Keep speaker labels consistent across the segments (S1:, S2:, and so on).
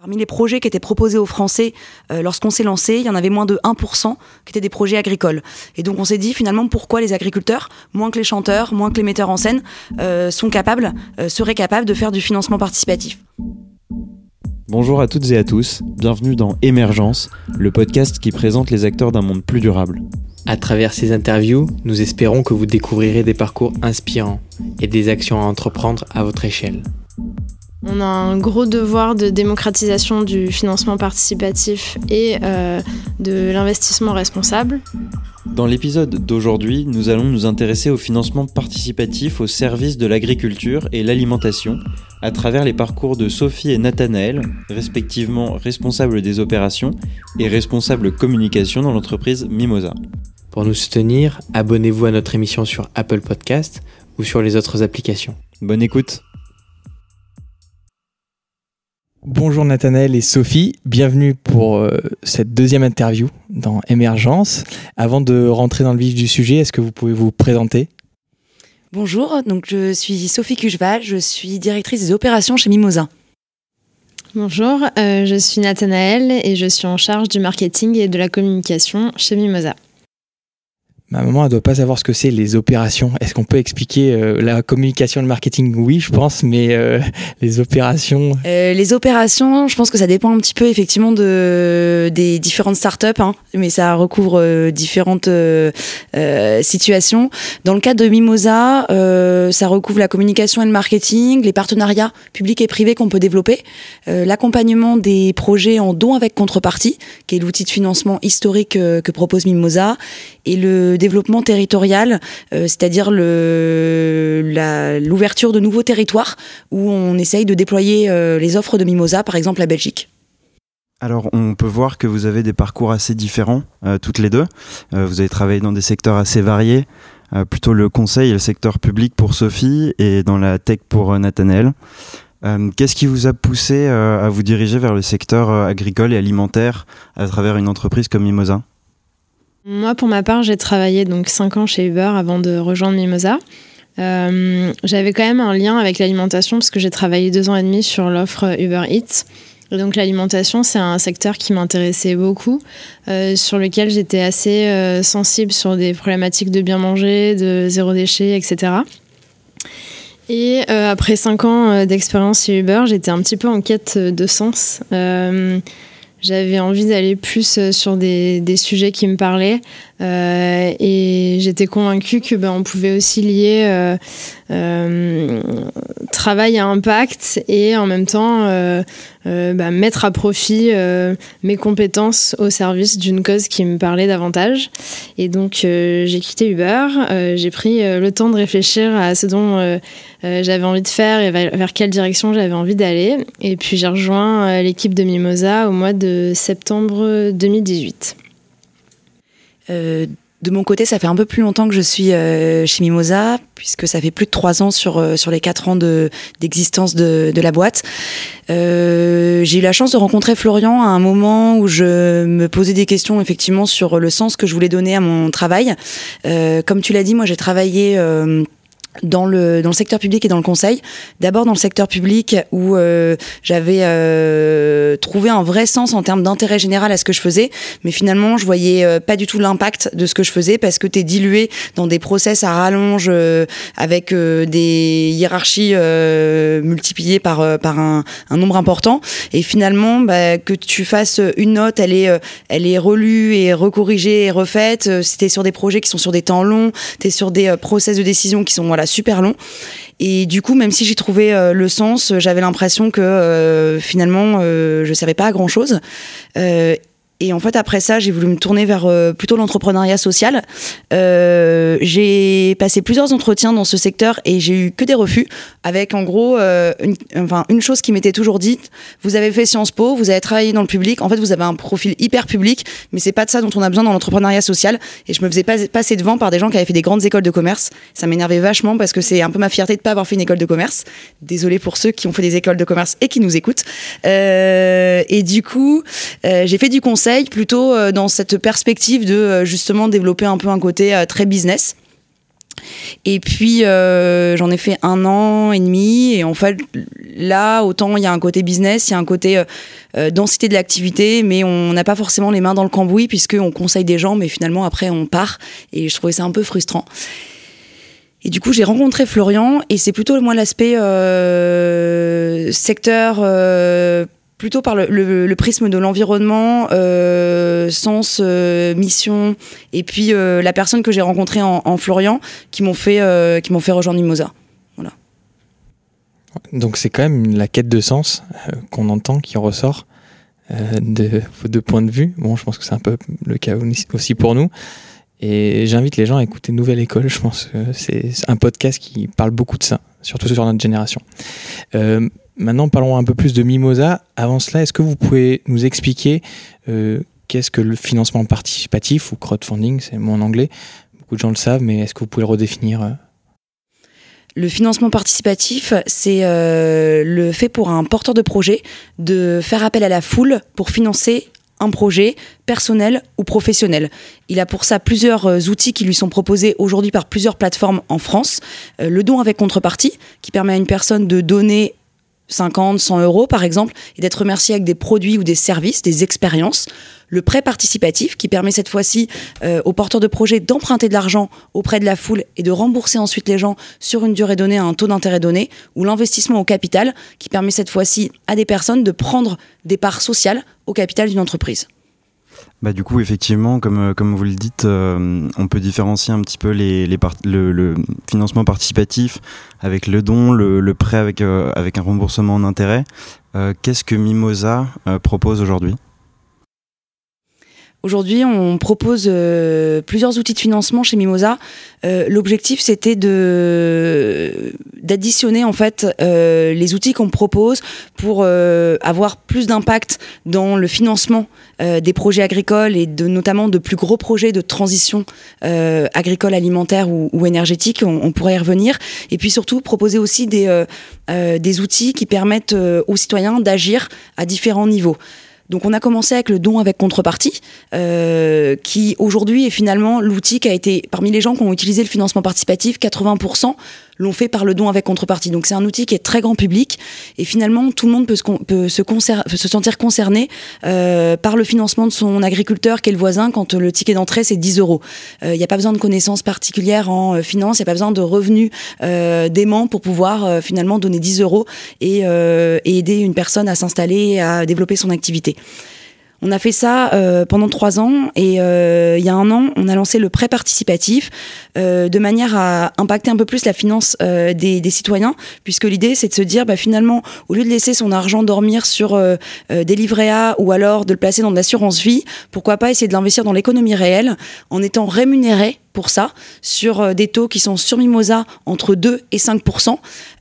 S1: Parmi les projets qui étaient proposés aux Français euh, lorsqu'on s'est lancé, il y en avait moins de 1% qui étaient des projets agricoles. Et donc on s'est dit finalement pourquoi les agriculteurs, moins que les chanteurs, moins que les metteurs en scène, euh, sont capables, euh, seraient capables de faire du financement participatif?
S2: Bonjour à toutes et à tous, bienvenue dans Émergence, le podcast qui présente les acteurs d'un monde plus durable.
S3: À travers ces interviews, nous espérons que vous découvrirez des parcours inspirants et des actions à entreprendre à votre échelle.
S4: On a un gros devoir de démocratisation du financement participatif et euh, de l'investissement responsable.
S2: Dans l'épisode d'aujourd'hui, nous allons nous intéresser au financement participatif au service de l'agriculture et l'alimentation à travers les parcours de Sophie et Nathanaël, respectivement responsables des opérations et responsables communication dans l'entreprise Mimosa.
S3: Pour nous soutenir, abonnez-vous à notre émission sur Apple Podcast ou sur les autres applications.
S2: Bonne écoute
S5: Bonjour Nathanaël et Sophie, bienvenue pour euh, cette deuxième interview dans Émergence. Avant de rentrer dans le vif du sujet, est-ce que vous pouvez vous présenter?
S1: Bonjour, donc je suis Sophie Cucheval, je suis directrice des opérations chez Mimosa.
S4: Bonjour, euh, je suis Nathanaël et je suis en charge du marketing et de la communication chez Mimosa.
S5: Ma maman, elle doit pas savoir ce que c'est les opérations. Est-ce qu'on peut expliquer euh, la communication, le marketing? Oui, je pense, mais euh, les opérations.
S1: Euh, les opérations, je pense que ça dépend un petit peu effectivement de des différentes startups, hein, mais ça recouvre différentes situations. Dans le cas de Mimosa, ça recouvre la communication et le marketing, les partenariats publics et privés qu'on peut développer, l'accompagnement des projets en don avec contrepartie, qui est l'outil de financement historique que propose Mimosa, et le développement territorial, euh, c'est-à-dire l'ouverture de nouveaux territoires où on essaye de déployer euh, les offres de Mimosa, par exemple la Belgique.
S2: Alors, on peut voir que vous avez des parcours assez différents, euh, toutes les deux. vous avez travaillé dans des secteurs assez variés, plutôt le conseil et le secteur public pour Sophie, et dans la tech pour Nathanaël. Qu'est-ce qui vous a poussé à vous diriger vers le secteur agricole et alimentaire à travers une entreprise comme Mimosa?
S4: Moi, pour ma part, j'ai travaillé donc 5 ans chez Uber avant de rejoindre Mimosa. Euh, j'avais quand même un lien avec l'alimentation parce que j'ai travaillé deux ans et demi sur l'offre Uber Eats. Et donc l'alimentation, c'est un secteur qui m'intéressait beaucoup, euh, sur lequel j'étais assez euh, sensible sur des problématiques de bien manger, de zéro déchet, etc. Et après cinq ans d'expérience chez Uber, j'étais un petit peu en quête de sens. J'avais envie d'aller plus euh, sur des, des, sujets qui me parlaient euh, et j'étais convaincue que ben, on pouvait aussi lier euh, travail à impact et en même temps euh, euh, bah, mettre à profit mes compétences au service d'une cause qui me parlait davantage. Et donc j'ai quitté Uber, j'ai pris le temps de réfléchir à ce dont j'avais envie de faire et vers, quelle direction j'avais envie d'aller. Et puis j'ai rejoint l'équipe de Mimosa au mois de septembre 2018.
S1: De mon côté, ça fait un peu plus longtemps que je suis euh, chez Mimosa, puisque ça fait plus de trois ans sur, euh, sur les quatre ans d'existence de, de, la boîte. Euh, j'ai eu la chance de rencontrer Florian à un moment où je me posais des questions effectivement sur le sens que je voulais donner à mon travail. comme tu l'as dit, moi j'ai travaillé dans le, dans le secteur public et dans le conseil. D'abord dans le secteur public où euh, j'avais euh, trouvé un vrai sens en termes d'intérêt général à ce que je faisais, mais finalement je voyais euh, pas du tout l'impact de ce que je faisais parce que tu es dilué dans des process à rallonge avec des hiérarchies multipliées par, par un, un, nombre important et finalement bah, que tu fasses une note, elle est, elle est relue et recorrigée et refaite. Si sur des projets qui sont sur des temps longs, tu es sur des process de décision qui sont super long. Et du coup, même si j'ai trouvé euh, le sens, j'avais l'impression que euh, finalement, euh, je savais pas grand chose. En fait, après ça, j'ai voulu me tourner vers euh, plutôt l'entrepreneuriat social. Euh, j'ai passé plusieurs entretiens dans ce secteur et j'ai eu que des refus, avec en gros, euh, une, enfin, une chose qui m'était toujours dite vous avez fait Sciences Po, vous avez travaillé dans le public. En fait, vous avez un profil hyper public, mais c'est pas de ça dont on a besoin dans l'entrepreneuriat social. Et je me faisais pas, passer devant par des gens qui avaient fait des grandes écoles de commerce. Ça m'énervait vachement parce que c'est un peu ma fierté de pas avoir fait une école de commerce. Désolée pour ceux qui ont fait des écoles de commerce et qui nous écoutent. et du coup, j'ai fait du conseil plutôt euh, dans cette perspective de euh, justement développer un peu un côté euh, très business. Et puis j'en ai fait un an et demi. Et en fait, là, autant il y a un côté business, il y a un côté densité de l'activité, mais on n'a pas forcément les mains dans le cambouis puisqu'on conseille des gens, mais finalement après on part. Et je trouvais ça un peu frustrant. Et du coup, j'ai rencontré Florian et c'est plutôt moi l'aspect secteur, plutôt par le, prisme de l'environnement, euh, sens, mission, et puis la personne que j'ai rencontrée en, Florian qui m'ont fait, fait rejoindre Mimosa. Voilà.
S5: Donc c'est quand même la quête de sens qu'on entend qui ressort de deux points de vue. Bon, je pense que c'est un peu le cas aussi pour nous. Et j'invite les gens à écouter Nouvelle École. Je pense que c'est un podcast qui parle beaucoup de ça, surtout sur notre génération. Euh, maintenant, parlons un peu plus de Mimosa. Avant cela, est-ce que vous pouvez nous expliquer euh, qu'est-ce que le financement participatif ou crowdfunding, c'est en anglais Beaucoup de gens le savent, mais est-ce que vous pouvez le redéfinir euh
S1: le financement participatif, c'est le fait pour un porteur de projet de faire appel à la foule pour financer un projet personnel ou professionnel. Il a pour ça plusieurs euh, outils qui lui sont proposés aujourd'hui par plusieurs plateformes en France. Euh, le don avec contrepartie, qui permet à une personne de donner 50, 100 euros par exemple, et d'être remercié avec des produits ou des services, des expériences. Le prêt participatif, qui permet cette fois-ci euh, aux porteurs de projets d'emprunter de l'argent auprès de la foule et de rembourser ensuite les gens sur une durée donnée à un taux d'intérêt donné. Ou l'investissement au capital, qui permet cette fois-ci à des personnes de prendre des parts sociales au capital d'une entreprise.
S2: Bah, du coup, effectivement, comme, euh, comme vous le dites, euh, on peut différencier un petit peu les, les le, financement participatif avec le don, le, prêt avec, euh, avec un remboursement en intérêt. Qu'est-ce que Mimosa propose aujourd'hui?
S1: Aujourd'hui, on propose euh, plusieurs outils de financement chez Mimosa. Euh, l'objectif, c'était d'additionner en fait euh, les outils qu'on propose pour avoir plus d'impact dans le financement des projets agricoles et de notamment de plus gros projets de transition agricole, alimentaire ou, énergétique. On, on, pourrait y revenir. Et puis surtout proposer aussi des des outils qui permettent aux citoyens d'agir à différents niveaux. Donc on a commencé avec le don avec contrepartie, euh, qui aujourd'hui est finalement l'outil qui a été, parmi les gens qui ont utilisé le financement participatif, 80% l'ont fait par le don avec contrepartie. Donc c'est un outil qui est très grand public et finalement tout le monde peut se, peut se, se sentir concerné euh, par le financement de son agriculteur qui est le voisin quand le ticket d'entrée c'est 10 euros. Il euh, n'y a pas besoin de connaissances particulières en euh, finance, il n'y a pas besoin de revenus euh, d'aimants pour pouvoir euh, finalement donner 10 euros et, et aider une personne à s'installer et à développer son activité. On a fait ça euh, pendant trois ans et euh, il y a un an, on a lancé le prêt participatif euh, de manière à impacter un peu plus la finance des, citoyens, puisque l'idée c'est de se dire bah, finalement, au lieu de laisser son argent dormir sur des livrets A ou alors de le placer dans de l'assurance vie, pourquoi pas essayer de l'investir dans l'économie réelle en étant rémunéré pour ça, sur euh, des taux qui sont sur Mimosa entre 2 et 5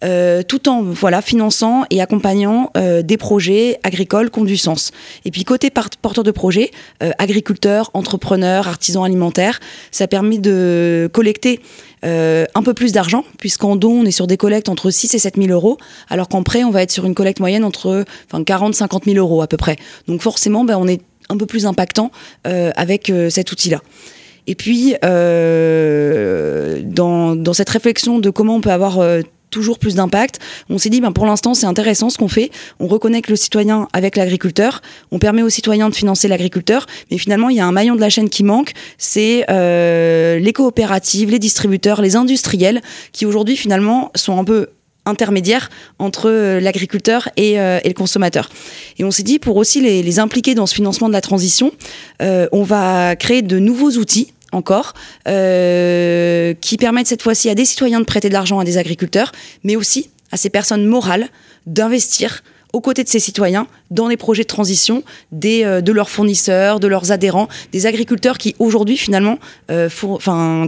S1: euh, tout en voilà, finançant et accompagnant euh, des projets agricoles qui ont du sens. Et puis côté porteur de projets, agriculteurs, entrepreneurs, artisans alimentaires, ça permet de collecter un peu plus d'argent, puisqu'en don, on est sur des collectes entre 6 et 7 000 euros, alors qu'en prêt, on va être sur une collecte moyenne entre enfin, 40 50 000 euros à peu près. Donc forcément, ben, on est un peu plus impactant avec cet outil-là. Et puis, euh, dans, dans, cette réflexion de comment on peut avoir euh, toujours plus d'impact. On s'est dit, ben pour l'instant, c'est intéressant ce qu'on fait. On reconnecte le citoyen avec l'agriculteur. On permet aux citoyens de financer l'agriculteur. Mais finalement, il y a un maillon de la chaîne qui manque. C'est euh, les coopératives, les distributeurs, les industriels qui aujourd'hui, finalement, sont un peu intermédiaire entre euh, l'agriculteur euh, et, le consommateur. Et on s'est dit, pour aussi les, impliquer dans ce financement de la transition, euh, on va créer de nouveaux outils encore, qui permettent cette fois-ci à des citoyens de prêter de l'argent à des agriculteurs, mais aussi à ces personnes morales d'investir aux côtés de ces citoyens dans les projets de transition des, de leurs fournisseurs, de leurs adhérents, des agriculteurs qui aujourd'hui finalement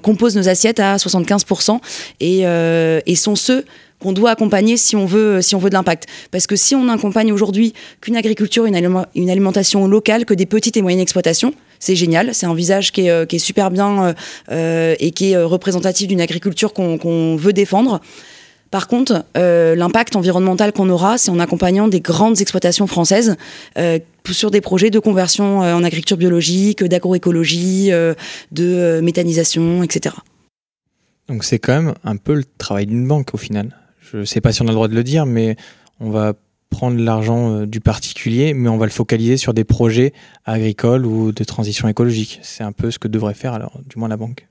S1: composent nos assiettes à 75% et, sont ceux qu'on doit accompagner si on veut, si on veut de l'impact. Parce que si on n'accompagne aujourd'hui qu'une agriculture, une, alimentation locale, que des petites et moyennes exploitations, c'est génial. C'est un visage qui est, euh, super bien euh, euh, et qui est représentatif d'une agriculture qu'on veut défendre. Par contre, l'impact environnemental qu'on aura, c'est en accompagnant des grandes exploitations françaises sur des projets de conversion en agriculture biologique, d'agroécologie, de méthanisation, etc.
S5: Donc c'est quand même un peu le travail d'une banque au final. Je ne sais pas si on a le droit de le dire, mais on va prendre l'argent euh, du particulier, mais on va le focaliser sur des projets agricoles ou de transition écologique. C'est un peu ce que devrait faire alors, du moins la banque.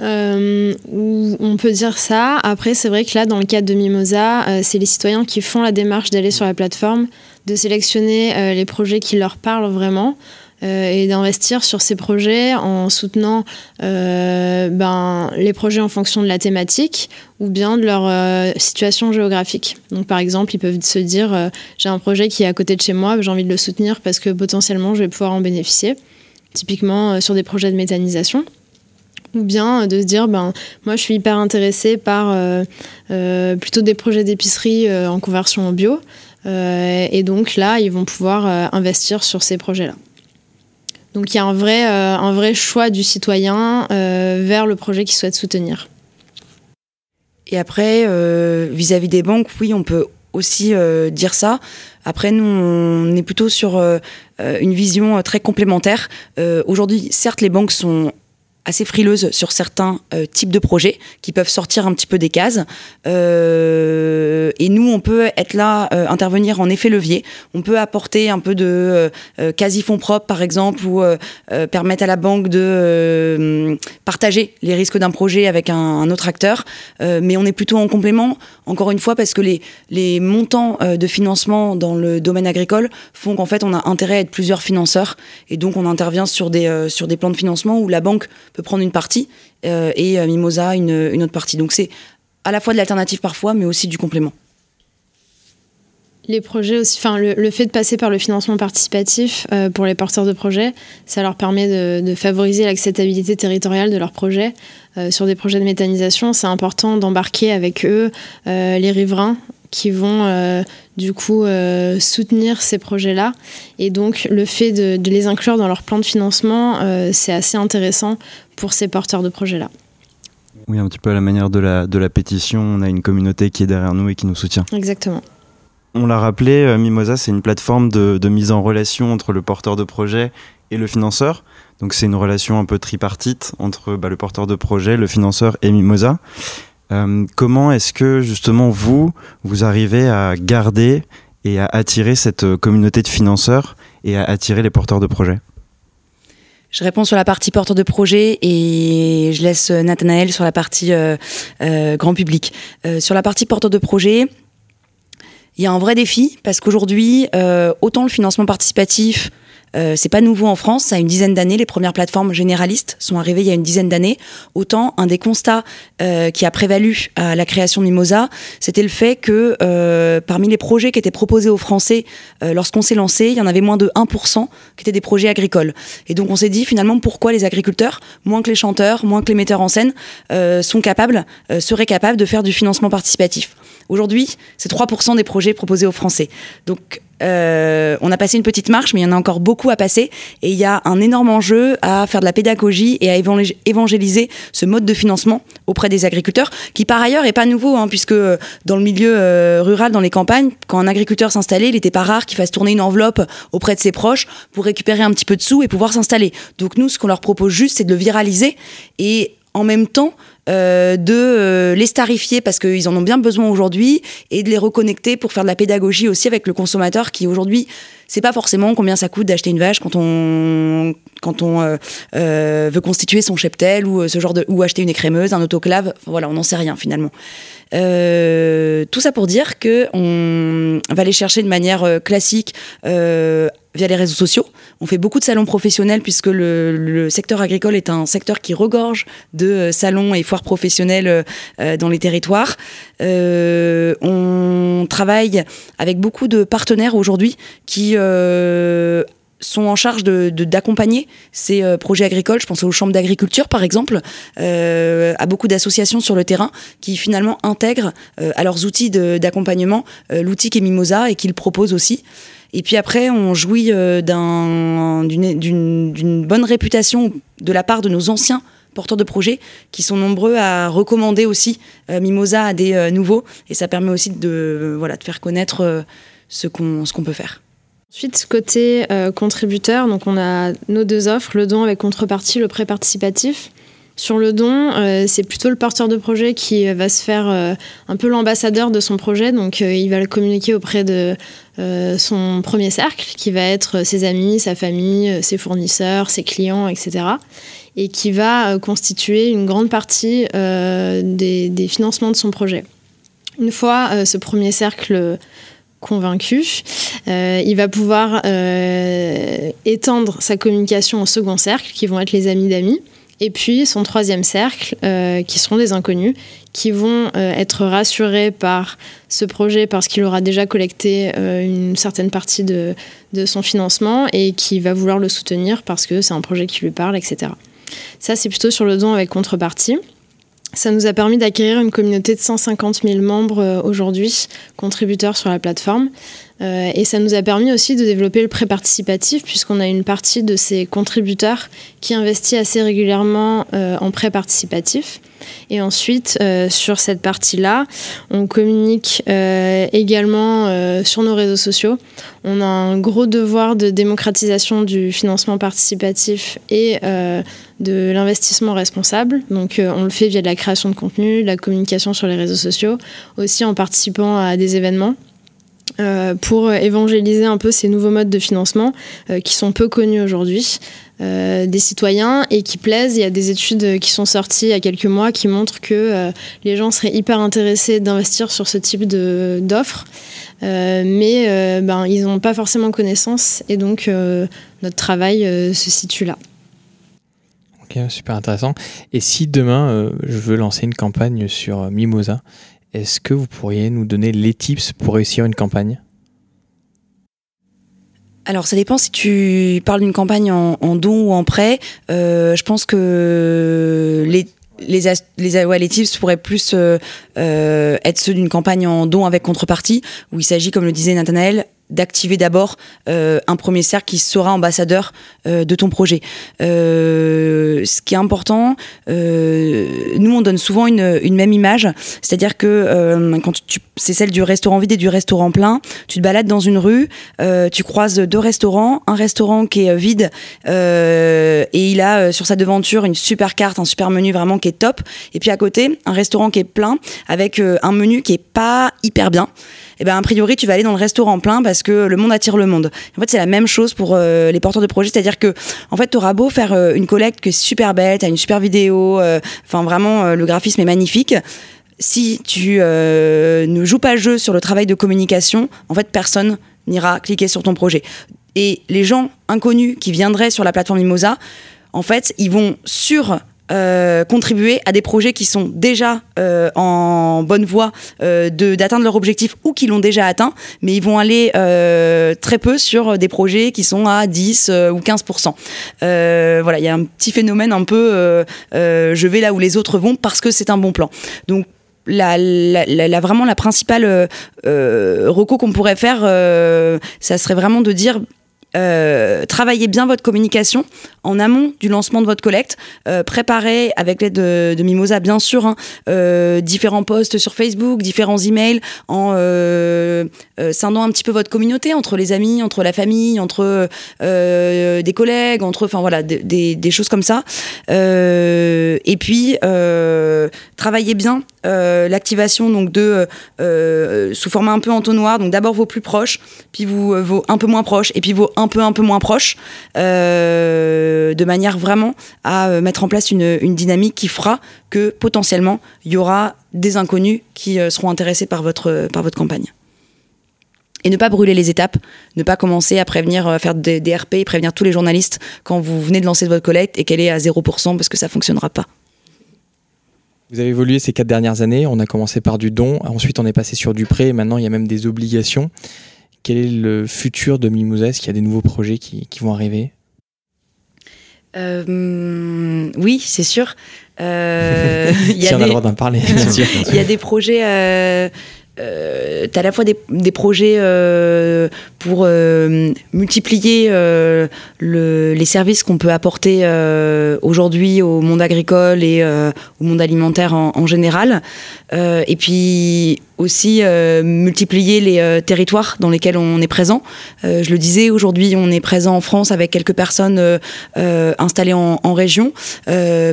S4: Euh, on peut dire ça. Après, c'est vrai que là, dans le cadre de Mimosa, euh, c'est les citoyens qui font la démarche d'aller sur la plateforme, de sélectionner les projets qui leur parlent vraiment. Euh, et d'investir sur ces projets en soutenant euh, ben, les projets en fonction de la thématique ou bien de leur euh, situation géographique. Donc par exemple, ils peuvent se dire j'ai un projet qui est à côté de chez moi, j'ai envie de le soutenir parce que potentiellement je vais pouvoir en bénéficier. Typiquement sur des projets de méthanisation ou bien de se dire ben moi je suis hyper intéressée par plutôt des projets d'épicerie en conversion en bio et donc là ils vont pouvoir investir sur ces projets là. Donc il y a un vrai, euh, un vrai choix du citoyen euh, vers le projet qu'il souhaite soutenir.
S1: Et après, euh, vis-à-vis des banques, oui, on peut aussi dire ça. Après, nous, on est plutôt sur une vision très complémentaire. Aujourd'hui, certes, les banques sont assez frileuse sur certains euh, types de projets qui peuvent sortir un petit peu des cases. Euh, et nous, on peut être là, euh, intervenir en effet levier. On peut apporter un peu de quasi-fonds propres, par exemple, ou permettre à la banque de partager les risques d'un projet avec un, un autre acteur. mais on est plutôt en complément, encore une fois, parce que les, les montants de financement dans le domaine agricole font qu'en fait, on a intérêt à être plusieurs financeurs. Et donc, on intervient sur des, sur des plans de financement où la banque peut prendre une partie euh, et euh, Mimosa une, une autre partie. Donc c'est à la fois de l'alternative parfois, mais aussi du complément
S4: les projets aussi, enfin le, fait de passer par le financement participatif euh, pour les porteurs de projets, ça leur permet de, favoriser l'acceptabilité territoriale de leurs projets. sur des projets de méthanisation, c'est important d'embarquer avec eux les riverains qui vont du coup soutenir ces projets-là. Et donc le fait de, de, les inclure dans leur plan de financement, c'est assez intéressant pour ces porteurs de projets-là.
S2: Oui, un petit peu à la manière de la, de la pétition, on a une communauté qui est derrière nous et qui nous soutient.
S4: Exactement.
S2: On l'a rappelé, euh, Mimosa, c'est une plateforme de, mise en relation entre le porteur de projet et le financeur. Donc c'est une relation un peu tripartite entre bah, le porteur de projet, le financeur et Mimosa. Euh, comment est-ce que justement vous, vous arrivez à garder et à attirer cette communauté de financeurs et à attirer les porteurs de projets?
S1: Je réponds sur la partie porteur de projet et je laisse Nathanaël sur la partie euh, euh, grand public. Euh, sur la partie porteur de projet, il y a un vrai défi parce qu'aujourd'hui, autant le financement participatif, euh, c'est pas nouveau en France, ça a une dizaine d'années. Les premières plateformes généralistes sont arrivées il y a une dizaine d'années. Autant un des constats euh, qui a prévalu à la création de Mimosa, c'était le fait que euh, parmi les projets qui étaient proposés aux Français lorsqu'on s'est lancé, il y en avait moins de 1% qui étaient des projets agricoles. Et donc on s'est dit finalement pourquoi les agriculteurs, moins que les chanteurs, moins que les metteurs en scène, sont capables, seraient capables de faire du financement participatif? Aujourd'hui, c'est 3% des projets proposés aux Français. Donc euh, on a passé une petite marche, mais il y en a encore beaucoup à passer. Et il y a un énorme enjeu à faire de la pédagogie et à évangéliser ce mode de financement auprès des agriculteurs, qui par ailleurs est pas nouveau, hein, puisque euh, dans le milieu euh, rural, dans les campagnes, quand un agriculteur s'installait, il n'était pas rare qu'il fasse tourner une enveloppe auprès de ses proches pour récupérer un petit peu de sous et pouvoir s'installer. Donc nous, ce qu'on leur propose juste, c'est de le viraliser et en même temps euh, de euh, les starifier parce qu'ils en ont bien besoin aujourd'hui et de les reconnecter pour faire de la pédagogie aussi avec le consommateur qui aujourd'hui c'est pas forcément combien ça coûte d'acheter une vache quand on quand on euh, veut constituer son cheptel ou ce genre de ou acheter une écrémeuse un autoclave voilà on n'en sait rien finalement tout ça pour dire que on va les chercher de manière classique via les réseaux sociaux. On fait beaucoup de salons professionnels puisque le, secteur agricole est un secteur qui regorge de euh, salons et foires professionnelles euh, euh, dans les territoires. on travaille avec beaucoup de partenaires aujourd'hui qui sont en charge d'accompagner de, ces projets agricoles. Je pense aux chambres d'agriculture, par exemple, à beaucoup d'associations sur le terrain qui finalement intègrent à leurs outils d'accompagnement l'outil qui est Mimosa et qu'ils proposent aussi. Et puis après, on jouit euh, d'une bonne réputation de la part de nos anciens porteurs de projets qui sont nombreux à recommander aussi euh, Mimosa à des euh, nouveaux. Et ça permet aussi de, voilà, de faire connaître ce qu'on peut faire.
S4: Ensuite, côté contributeur, donc on a nos deux offres, le don avec contrepartie, le prêt participatif. Sur le don, c'est plutôt le porteur de projet qui va se faire un peu l'ambassadeur de son projet. Donc, il va le communiquer auprès de son premier cercle, qui va être ses amis, sa famille, ses fournisseurs, ses clients, etc et qui va euh, constituer une grande partie euh, des, financements de son projet. Une fois euh, ce premier cercle convaincu, il va pouvoir étendre sa communication au second cercle, qui vont être les amis d'amis, et puis son troisième cercle, qui seront des inconnus, qui vont être rassurés par ce projet parce qu'il aura déjà collecté une certaine partie de, de, son financement et qui va vouloir le soutenir parce que c'est un projet qui lui parle, etc. Ça, c'est plutôt sur le don avec contrepartie. Ça nous a permis d'acquérir une communauté de 150 000 membres euh, aujourd'hui, contributeurs sur la plateforme. Euh, et ça nous a permis aussi de développer le prêt participatif, puisqu'on a une partie de ces contributeurs qui investit assez régulièrement euh, en prêt participatif. Et ensuite, sur cette partie-là, on communique également sur nos réseaux sociaux. On a un gros devoir de démocratisation du financement participatif et de l'investissement responsable. Donc euh, on le fait via de la création de contenu, la communication sur les réseaux sociaux, aussi en participant à des événements. Euh, pour évangéliser un peu ces nouveaux modes de financement euh, qui sont peu connus aujourd'hui des citoyens et qui plaisent. Il y a des études qui sont sorties il y a quelques mois qui montrent que les gens seraient hyper intéressés d'investir sur ce type d'offres, mais ben, ils n'ont pas forcément connaissance et donc notre travail se situe là
S5: super intéressant. Et si demain, euh, je veux lancer une campagne sur euh, Mimosa, est-ce que vous pourriez nous donner les tips pour réussir une campagne?
S1: Alors ça dépend si tu parles d'une campagne en, don ou en prêt. Euh, je pense que les les, les, ouais, les tips pourraient plus être ceux d'une campagne en don avec contrepartie, où il s'agit, comme le disait Nathanaël, d'activer d'abord euh, un premier cercle qui sera ambassadeur euh, de ton projet. Euh, ce qui est important, nous on donne souvent une, une même image, c'est-à-dire que quand tu, c'est celle du restaurant vide et du restaurant plein, tu te balades dans une rue, tu croises deux restaurants, un restaurant qui est vide et il a sur sa devanture une super carte, un super menu vraiment qui est top, et puis à côté un restaurant qui est plein avec un menu qui est pas hyper bien et eh ben a priori tu vas aller dans le restaurant plein parce que le monde attire le monde. En fait, c'est la même chose pour euh, les porteurs de projets, c'est-à-dire que en fait, tu auras beau faire euh, une collecte qui est super belle, tu as une super vidéo, euh, enfin vraiment le graphisme est magnifique. Si tu ne joues pas le jeu sur le travail de communication, en fait, personne n'ira cliquer sur ton projet. Et les gens inconnus qui viendraient sur la plateforme Mimosa, en fait, ils vont sur euh, contribuer à des projets qui sont déjà euh, en bonne voie euh, d'atteindre leur objectif ou qui l'ont déjà atteint, mais ils vont aller très peu sur des projets qui sont à 10 ou 15%. voilà, il y a un petit phénomène un peu je vais là où les autres vont parce que c'est un bon plan. Donc la, vraiment la principale euh, qu'on pourrait faire, ça serait vraiment de dire euh, travaillez bien votre communication en amont du lancement de votre collecte. Euh, préparez avec l'aide de, Mimosa, bien sûr, hein, euh, différents posts sur Facebook, différents emails, en scindant un petit peu votre communauté entre les amis, entre la famille, entre des collègues, entre, enfin voilà, des, choses comme ça. et puis travaillez bien l'activation donc de sous format un peu entonnoir. Donc d'abord vos plus proches, puis vous vos un peu moins proches, et puis vos un peu un peu moins proche, euh, de manière vraiment à euh, mettre en place une, dynamique qui fera que potentiellement il y aura des inconnus qui euh, seront intéressés par votre, par votre campagne. Et ne pas brûler les étapes, ne pas commencer à prévenir, faire des, des RP, prévenir tous les journalistes quand vous venez de lancer votre collecte et qu'elle est à 0% parce que ça fonctionnera pas.
S5: Vous avez évolué ces quatre dernières années. On a commencé par du don, ensuite on est passé sur du prêt, maintenant il y a même des obligations quel est le futur de Mimosa Est-ce qu'il y a des nouveaux projets qui, vont arriver?
S1: Euh, oui, c'est sûr. Euh,
S5: il y a des, d'en parler.
S1: il y a des projets. Euh, euh, tu as à la fois des, des projets euh, pour euh, multiplier euh, le, les services qu'on peut apporter euh, aujourd'hui au monde agricole et euh, au monde alimentaire en, en général. Et puis aussi multiplier les territoires dans lesquels on est présent. Je le disais, aujourd'hui on est présent en France avec quelques personnes installées en, en région,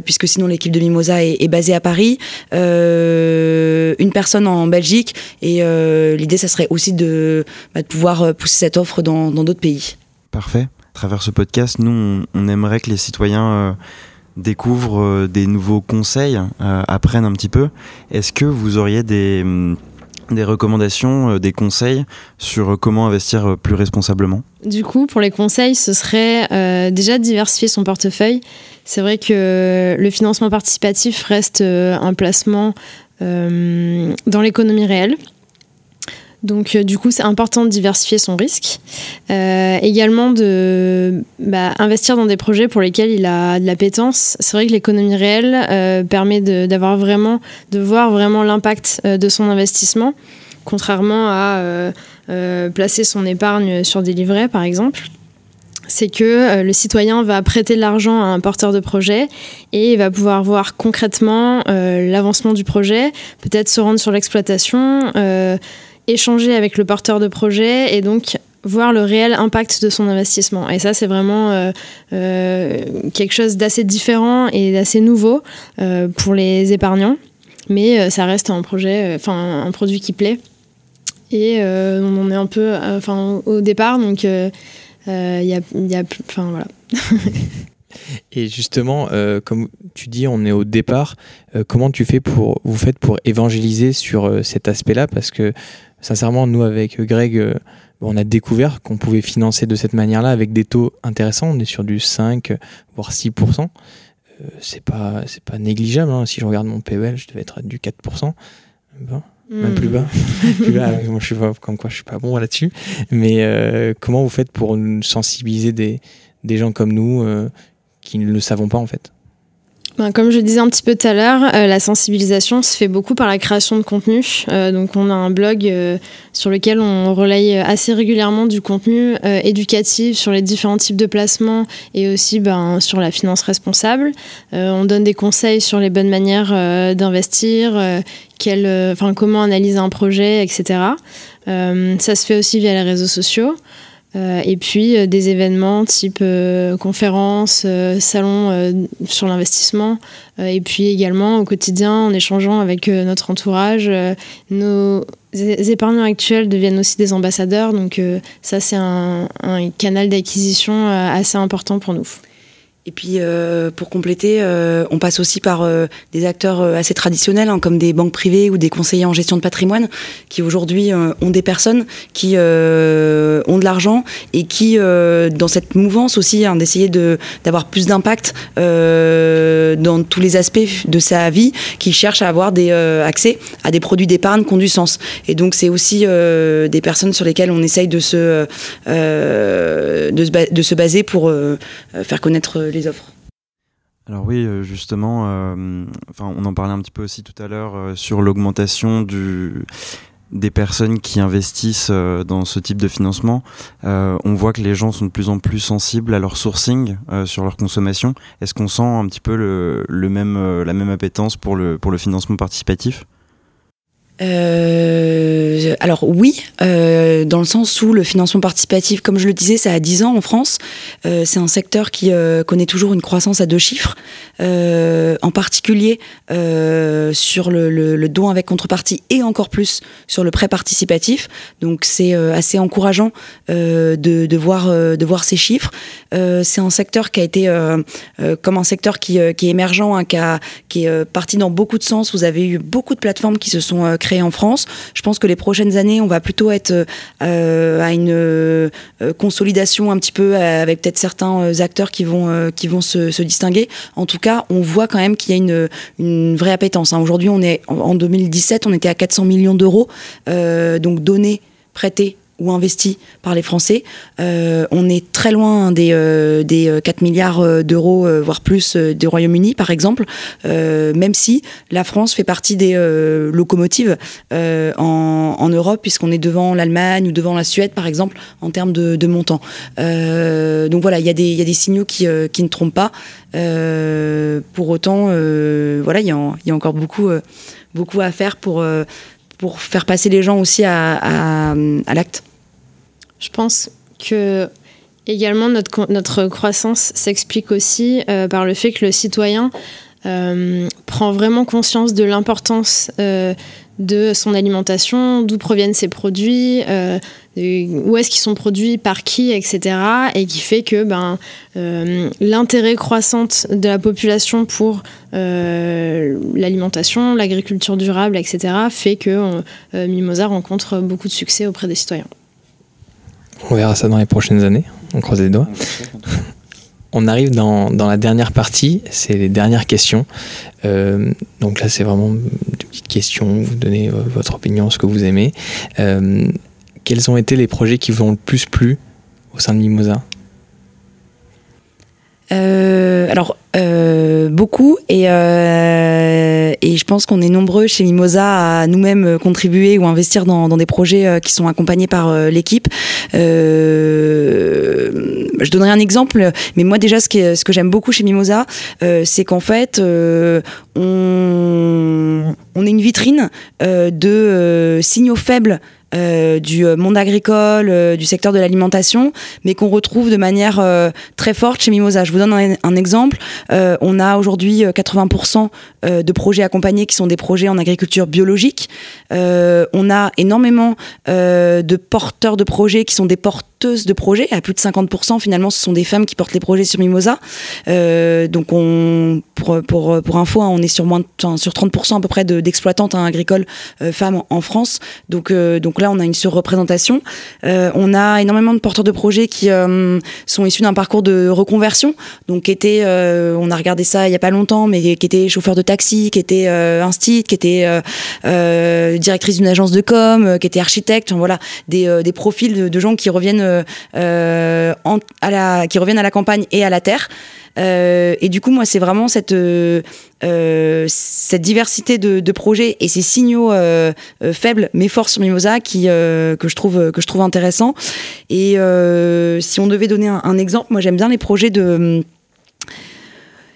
S1: puisque sinon l'équipe de Mimosa est, est basée à Paris, une personne en Belgique, et euh, l'idée ça serait aussi de, bah, de pouvoir euh, pousser cette offre dans dans d'autres pays.
S2: Parfait. À travers ce podcast, nous, on, aimerait que les citoyens euh, découvrent euh, des nouveaux conseils, euh, apprennent un petit peu. Est-ce que vous auriez des, des recommandations, euh, des conseils sur comment investir plus responsablement?
S4: Du coup, pour les conseils, ce serait euh, déjà de diversifier son portefeuille. C'est vrai que le financement participatif reste un placement dans l'économie réelle. Donc, euh, du coup, c'est important de diversifier son risque. Euh, également, de bah, investir dans des projets pour lesquels il a de l'appétence. C'est vrai que l'économie réelle euh, permet de- voir vraiment l'impact euh, de son investissement, contrairement à euh, euh, placer son épargne sur des livrets, par exemple. C'est que euh, le citoyen va prêter de l'argent à un porteur de projet et il va pouvoir voir concrètement euh, l'avancement du projet, peut-être se rendre sur l'exploitation, euh, échanger avec le porteur de projet et donc voir le réel impact de son investissement. Et ça, c'est vraiment quelque chose d'assez différent et d'assez nouveau pour les épargnants. Mais ça reste un projet, enfin un produit qui plaît. Et on est un peu, au départ, donc voilà.
S5: Et justement, euh, comme tu dis, on est au départ. Euh, comment tu fais pour, vous faites pour évangéliser sur euh, cet aspect-là? Parce que sincèrement, nous avec Greg, euh, on a découvert qu'on pouvait financer de cette manière-là avec des taux intéressants. On est sur du 5 voire 6 euh, C'est pas, c'est pas négligeable. hein. Si je regarde mon PEL, je devais être à du 4 Bon, Même plus bas. plus bas. Moi, je suis pas, comme quoi, je suis pas bon là-dessus. Mais euh, comment vous faites pour sensibiliser des, des gens comme nous euh, qui ne le savons pas en fait?
S4: Ben, comme je disais un petit peu tout à l'heure, euh, la sensibilisation se fait beaucoup par la création de contenu. Euh, donc on a un blog euh, sur lequel on relaye assez régulièrement du contenu éducatif sur les différents types de placements et aussi ben, sur la finance responsable. On donne des conseils sur les bonnes manières d'investir, comment analyser un projet, etc. Ça se fait aussi via les réseaux sociaux. Euh, et puis euh, des événements type euh, conférences, euh, salons euh, sur l'investissement. Euh, et puis également au quotidien, en échangeant avec notre entourage, nos épargnants actuels deviennent aussi des ambassadeurs. Donc ça, c'est un, un canal d'acquisition assez important pour nous.
S1: Et puis euh, pour compléter, euh, on passe aussi par euh, des acteurs euh, assez traditionnels, hein, comme des banques privées ou des conseillers en gestion de patrimoine, qui aujourd'hui euh, ont des personnes qui euh, ont de l'argent et qui, dans cette mouvance aussi, hein, d'essayer de d'avoir plus d'impact dans tous les aspects de sa vie, qui cherchent à avoir des accès à des produits d'épargne qui ont du sens. Et donc c'est aussi des personnes sur lesquelles on essaye de se de, se de se baser pour faire connaître
S2: Alors oui, euh, justement, euh, on en parlait un petit peu aussi tout à l'heure euh, sur l'augmentation des personnes qui investissent dans ce type de financement. On voit que les gens sont de plus en plus sensibles à leur sourcing sur leur consommation. Est-ce qu'on sent un petit peu la même appétence pour le financement participatif?
S1: Euh, alors oui, euh, dans le sens où le financement participatif, comme je le disais, ça a 10 ans en France. Euh, c'est un secteur qui euh, connaît toujours une croissance à deux chiffres, euh, en particulier euh, sur le, le, le don avec contrepartie et encore plus sur le prêt participatif. Donc c'est assez encourageant de, de, voir, de voir ces chiffres. C'est un secteur qui a été comme un secteur qui, qui est émergent, hein, qui, a, qui est parti dans beaucoup de sens. Vous avez eu beaucoup de plateformes qui se sont euh, créées en France. Je pense que les prochaines années, on va plutôt être euh, à une euh, consolidation un petit peu euh, avec peut-être certains euh, acteurs qui vont, euh, se, distinguer. En tout cas, on voit quand même qu'il y a une, vraie appétence. hein. Aujourd'hui, on est en, en 2017, on était à 400 millions d'euros, euh, donc donnés prêtés ou investis par les Français. Euh, on est très loin des, euh, des 4 euh, milliards d'euros, voire plus, du Royaume-Uni, par exemple, même si la France fait partie des locomotives en, en, Europe, puisqu'on est devant l'Allemagne ou devant la Suède, par exemple, en termes de, de montant. donc voilà, il y, y, a des signaux qui, qui ne trompent pas. pour autant, voilà, il y, y, a encore beaucoup, beaucoup à faire pour pour faire passer les gens aussi à, l'acte.
S4: Je pense que également notre, notre croissance s'explique aussi euh, par le fait que le citoyen euh, prend vraiment conscience de l'importance euh, de son alimentation, d'où proviennent ses produits, où est-ce qu'ils sont produits, par qui, etc. Et qui fait que ben, l'intérêt croissant de la population pour l'alimentation, l'agriculture durable, etc. fait que Mimosa rencontre beaucoup de succès auprès des citoyens.
S5: On verra ça dans les prochaines années. On croise les doigts. On arrive dans, dans la dernière partie, c'est les dernières questions. Euh, donc là, c'est vraiment des petites questions. Vous donnez votre opinion, ce que vous aimez. Euh, quels ont été les projets qui vous ont le plus plu au sein de Mimosa?
S1: Alors, beaucoup et, et je pense qu'on est nombreux chez Mimosa à nous-mêmes contribuer ou investir dans, des projets qui sont accompagnés par l'équipe. je donnerai un exemple, mais moi déjà ce, ce que j'aime beaucoup chez Mimosa, c'est qu'en fait on, on est une vitrine de signaux faibles euh, du euh, monde agricole, euh, du secteur de l'alimentation, mais qu'on retrouve de manière très forte chez Mimosa. Je vous donne un, exemple. on a aujourd'hui 80% de projets accompagnés qui sont des projets en agriculture biologique. on a énormément de porteurs de projets qui sont des porteuses de projets. À plus de 50%, finalement, ce sont des femmes qui portent les projets sur Mimosa. donc, on, pour, pour, pour info, hein, on est sur, moins sur 30% à peu près d'exploitantes hein, agricoles femmes en, France. Donc, donc on a une surreprésentation. Euh, on a énormément de porteurs de projets qui euh, sont issus d'un parcours de reconversion. Donc, étaient, euh, on a regardé ça il n'y a pas longtemps, mais qui étaient chauffeurs de taxi, qui étaient instit, qui étaient directrice d'une agence de com, qui étaient architectes. voilà, des, des profils de, gens qui reviennent à la, qui reviennent à la campagne et à la terre. Euh, et du coup, moi, c'est vraiment cette, euh, euh, cette diversité de, projets et ces signaux faibles mais forts sur Mimosa qui, que, je trouve, que je trouve intéressant. Et si on devait donner un, exemple, moi, j'aime bien les projets de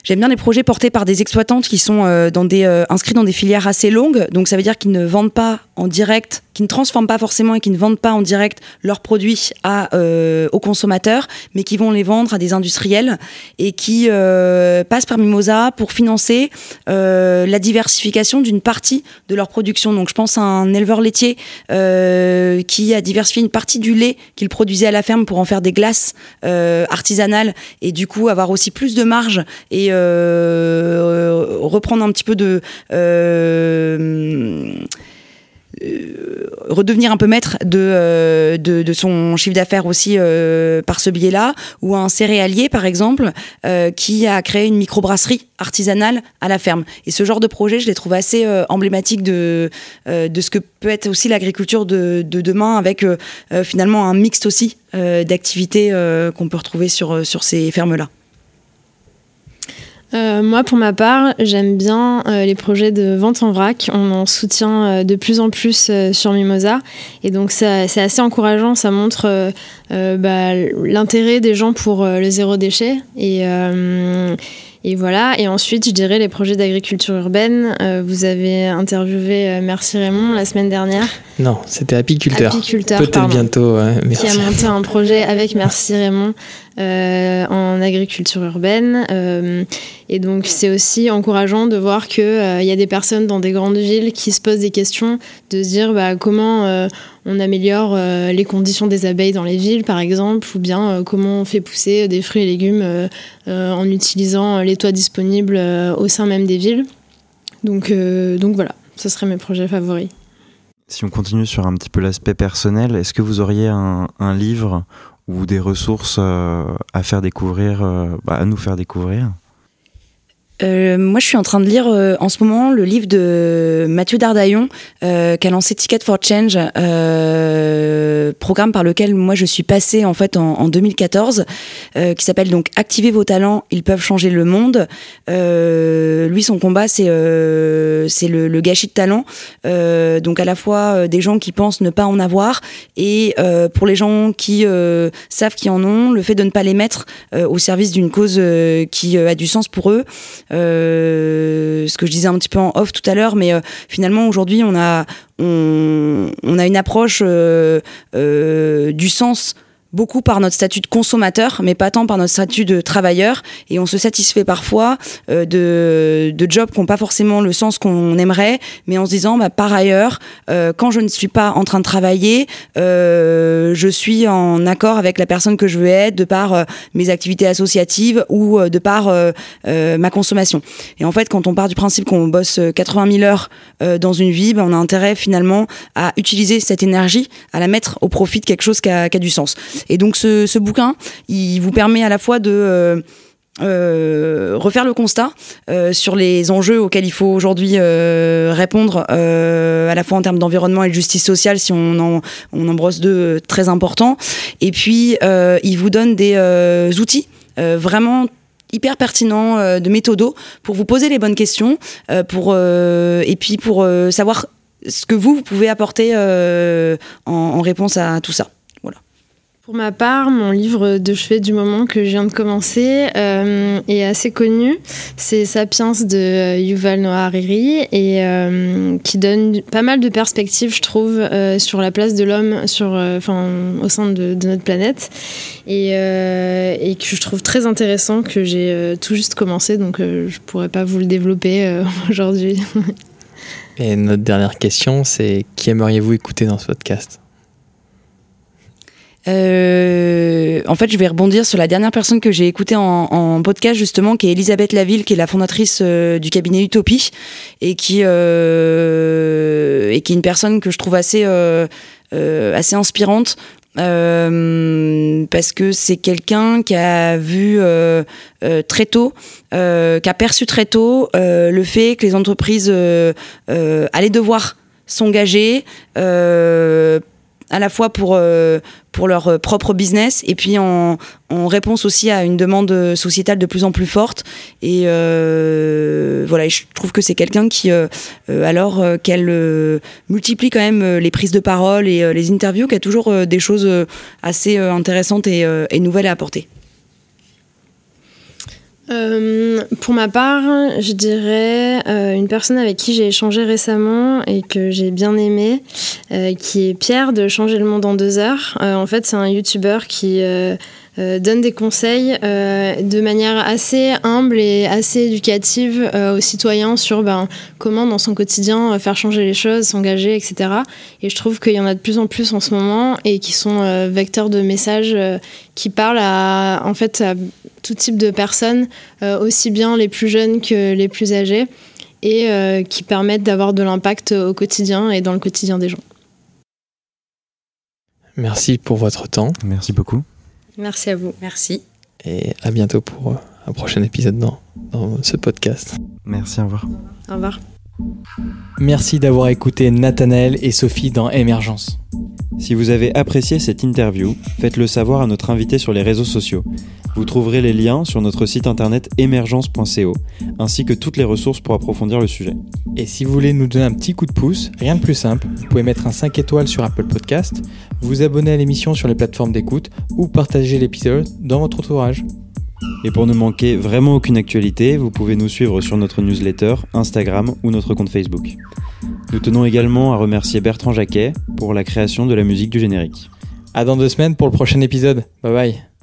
S1: J'aime bien les projets portés par des exploitantes qui sont euh, dans des, inscrits dans des filières assez longues. Donc ça veut dire qu'ils ne vendent pas en direct, qu'ils ne transforment pas forcément et qui ne vendent pas en direct leurs produits à, euh, aux consommateurs, mais qui vont les vendre à des industriels et qui passent par Mimosa pour financer la diversification d'une partie de leur production. Donc je pense à un éleveur laitier qui a diversifié une partie du lait qu'il produisait à la ferme pour en faire des glaces artisanales et du coup avoir aussi plus de marge et euh, reprendre un petit peu de euh, redevenir un peu maître de, de, son chiffre d'affaires aussi par ce biais-là, ou un céréalier par exemple qui a créé une microbrasserie artisanale à la ferme. Et ce genre de projet, je les trouve assez emblématiques de, de ce que peut être aussi l'agriculture de, de, demain, avec finalement un mixte aussi d'activités qu'on peut retrouver sur, sur ces fermes-là.
S4: Euh, moi, pour ma part, j'aime bien euh, les projets de vente en vrac. On en soutient euh, de plus en plus sur Mimosa. Et donc, c'est assez encourageant. Ça montre bah, l'intérêt des gens pour le zéro déchet. Et, et voilà. Et ensuite, je dirais les projets d'agriculture urbaine. vous avez interviewé Merci Raymond la semaine dernière.
S5: Non, c'était apiculteur.
S4: Apiculteur.
S5: Peut-être bientôt. merci.
S4: Qui a monté un projet avec Merci Raymond euh, en agriculture urbaine. Euh, et donc c'est aussi encourageant de voir qu'il euh, y a des personnes dans des grandes villes qui se posent des questions, de se dire bah, comment on améliore les conditions des abeilles dans les villes, par exemple, ou bien comment on fait pousser des fruits et légumes en utilisant les toits disponibles au sein même des villes. Donc, donc voilà, ce seraient mes projets favoris.
S2: Si on continue sur un petit peu l'aspect personnel, est-ce que vous auriez un, livre ou des ressources euh, à faire découvrir, euh, bah, à nous faire découvrir?
S1: Euh, moi, je suis en train de lire euh, en ce moment le livre de Mathieu Dardaillon, euh, qui a lancé Ticket for Change, euh, programme par lequel moi je suis passée en fait en, en 2014, euh, qui s'appelle donc Activez vos talents, ils peuvent changer le monde. Euh, lui, son combat, c'est le, le gâchis de talent. Donc à la fois des gens qui pensent ne pas en avoir et pour les gens qui savent qu'ils en ont, le fait de ne pas les mettre au service d'une cause qui a du sens pour eux. Euh, ce que je disais un petit peu en off tout à l'heure, mais euh, finalement aujourd'hui on a on, on a une approche euh, du sens beaucoup par notre statut de consommateur, mais pas tant par notre statut de travailleur. Et on se satisfait parfois euh, de, de jobs qui n'ont pas forcément le sens qu'on aimerait, mais en se disant, bah, par ailleurs, euh, quand je ne suis pas en train de travailler, euh, je suis en accord avec la personne que je veux être de par euh, mes activités associatives ou euh, de par euh, ma consommation. Et en fait, quand on part du principe qu'on bosse euh, 80 000 heures dans une vie, bah, on a intérêt finalement à utiliser cette énergie, à la mettre au profit de quelque chose qui a, qui a du sens. Et donc ce, bouquin, il vous permet à la fois de euh, euh, refaire le constat euh, sur les enjeux auxquels il faut aujourd'hui répondre, à la fois en termes d'environnement et de justice sociale, si on en, on brosse deux très importants. Et puis, il vous donne des outils vraiment hyper pertinents de méthodo pour vous poser les bonnes questions, pour, et puis pour savoir ce que vous, pouvez apporter en réponse à tout ça.
S4: Pour ma part, mon livre de chevet du moment que je viens de commencer euh, est assez connu. C'est Sapiens de euh, Yuval Noah Harari et euh, qui donne pas mal de perspectives, je trouve, sur la place de l'homme au sein de, notre planète et, et que je trouve très intéressant que j'ai tout juste commencé, donc je pourrais pas vous le développer aujourd'hui.
S5: Et notre dernière question, c'est qui aimeriez-vous écouter dans ce podcast?
S1: Euh, en fait, je vais rebondir sur la dernière personne que j'ai écoutée en, podcast justement, qui est Elisabeth Laville, qui est la fondatrice euh, du cabinet Utopie et qui euh, et qui est une personne que je trouve assez assez inspirante. parce que c'est quelqu'un qui a vu très tôt, qui a perçu très tôt le fait que les entreprises allaient devoir s'engager à la fois pour, euh, pour leur euh, propre business et puis en, en réponse aussi à une demande sociétale de plus en plus forte. Et euh, voilà, je trouve que c'est quelqu'un qui, euh, euh, alors euh, qu'elle multiplie quand même les prises de parole et les interviews, qui a toujours des choses assez intéressantes et, et nouvelles à apporter.
S4: Euh, pour ma part, je dirais euh, une personne avec qui j'ai échangé récemment et que j'ai bien aimé, euh, qui est Pierre de Changer le Monde en deux heures. En fait, c'est un YouTuber qui donne des conseils de manière assez humble et assez éducative aux citoyens sur ben, comment dans son quotidien faire changer les choses, s'engager, etc. Et je trouve qu'il y en a de plus en plus en ce moment et qui sont vecteurs de messages qui parlent à, en fait, à tout type de personnes, euh, aussi bien les plus jeunes que les plus âgés, et euh, qui permettent d'avoir de l'impact au quotidien et dans le quotidien des gens.
S5: Merci pour votre temps
S2: Merci beaucoup.
S4: Merci à vous.
S1: Merci.
S5: et à bientôt pour un prochain épisode dans, dans ce podcast.
S2: Merci, au revoir.
S4: Au revoir.
S3: Merci d'avoir écouté Nathanaël et Sophie dans Émergence.
S2: Si vous avez apprécié cette interview, faites-le savoir à notre invité sur les réseaux sociaux. Vous trouverez les liens sur notre site internet émergence.co, ainsi que toutes les ressources pour approfondir le sujet.
S3: Et si vous voulez nous donner un petit coup de pouce, rien de plus simple, vous pouvez mettre un 5 étoiles sur Apple Podcast, vous abonner à l'émission sur les plateformes d'écoute ou partager l'épisode dans votre entourage.
S2: Et pour ne manquer vraiment aucune actualité, vous pouvez nous suivre sur notre newsletter, Instagram ou notre compte Facebook. Nous tenons également à remercier Bertrand Jacquet pour la création de la musique du générique.
S3: À dans deux semaines pour le prochain épisode. Bye bye.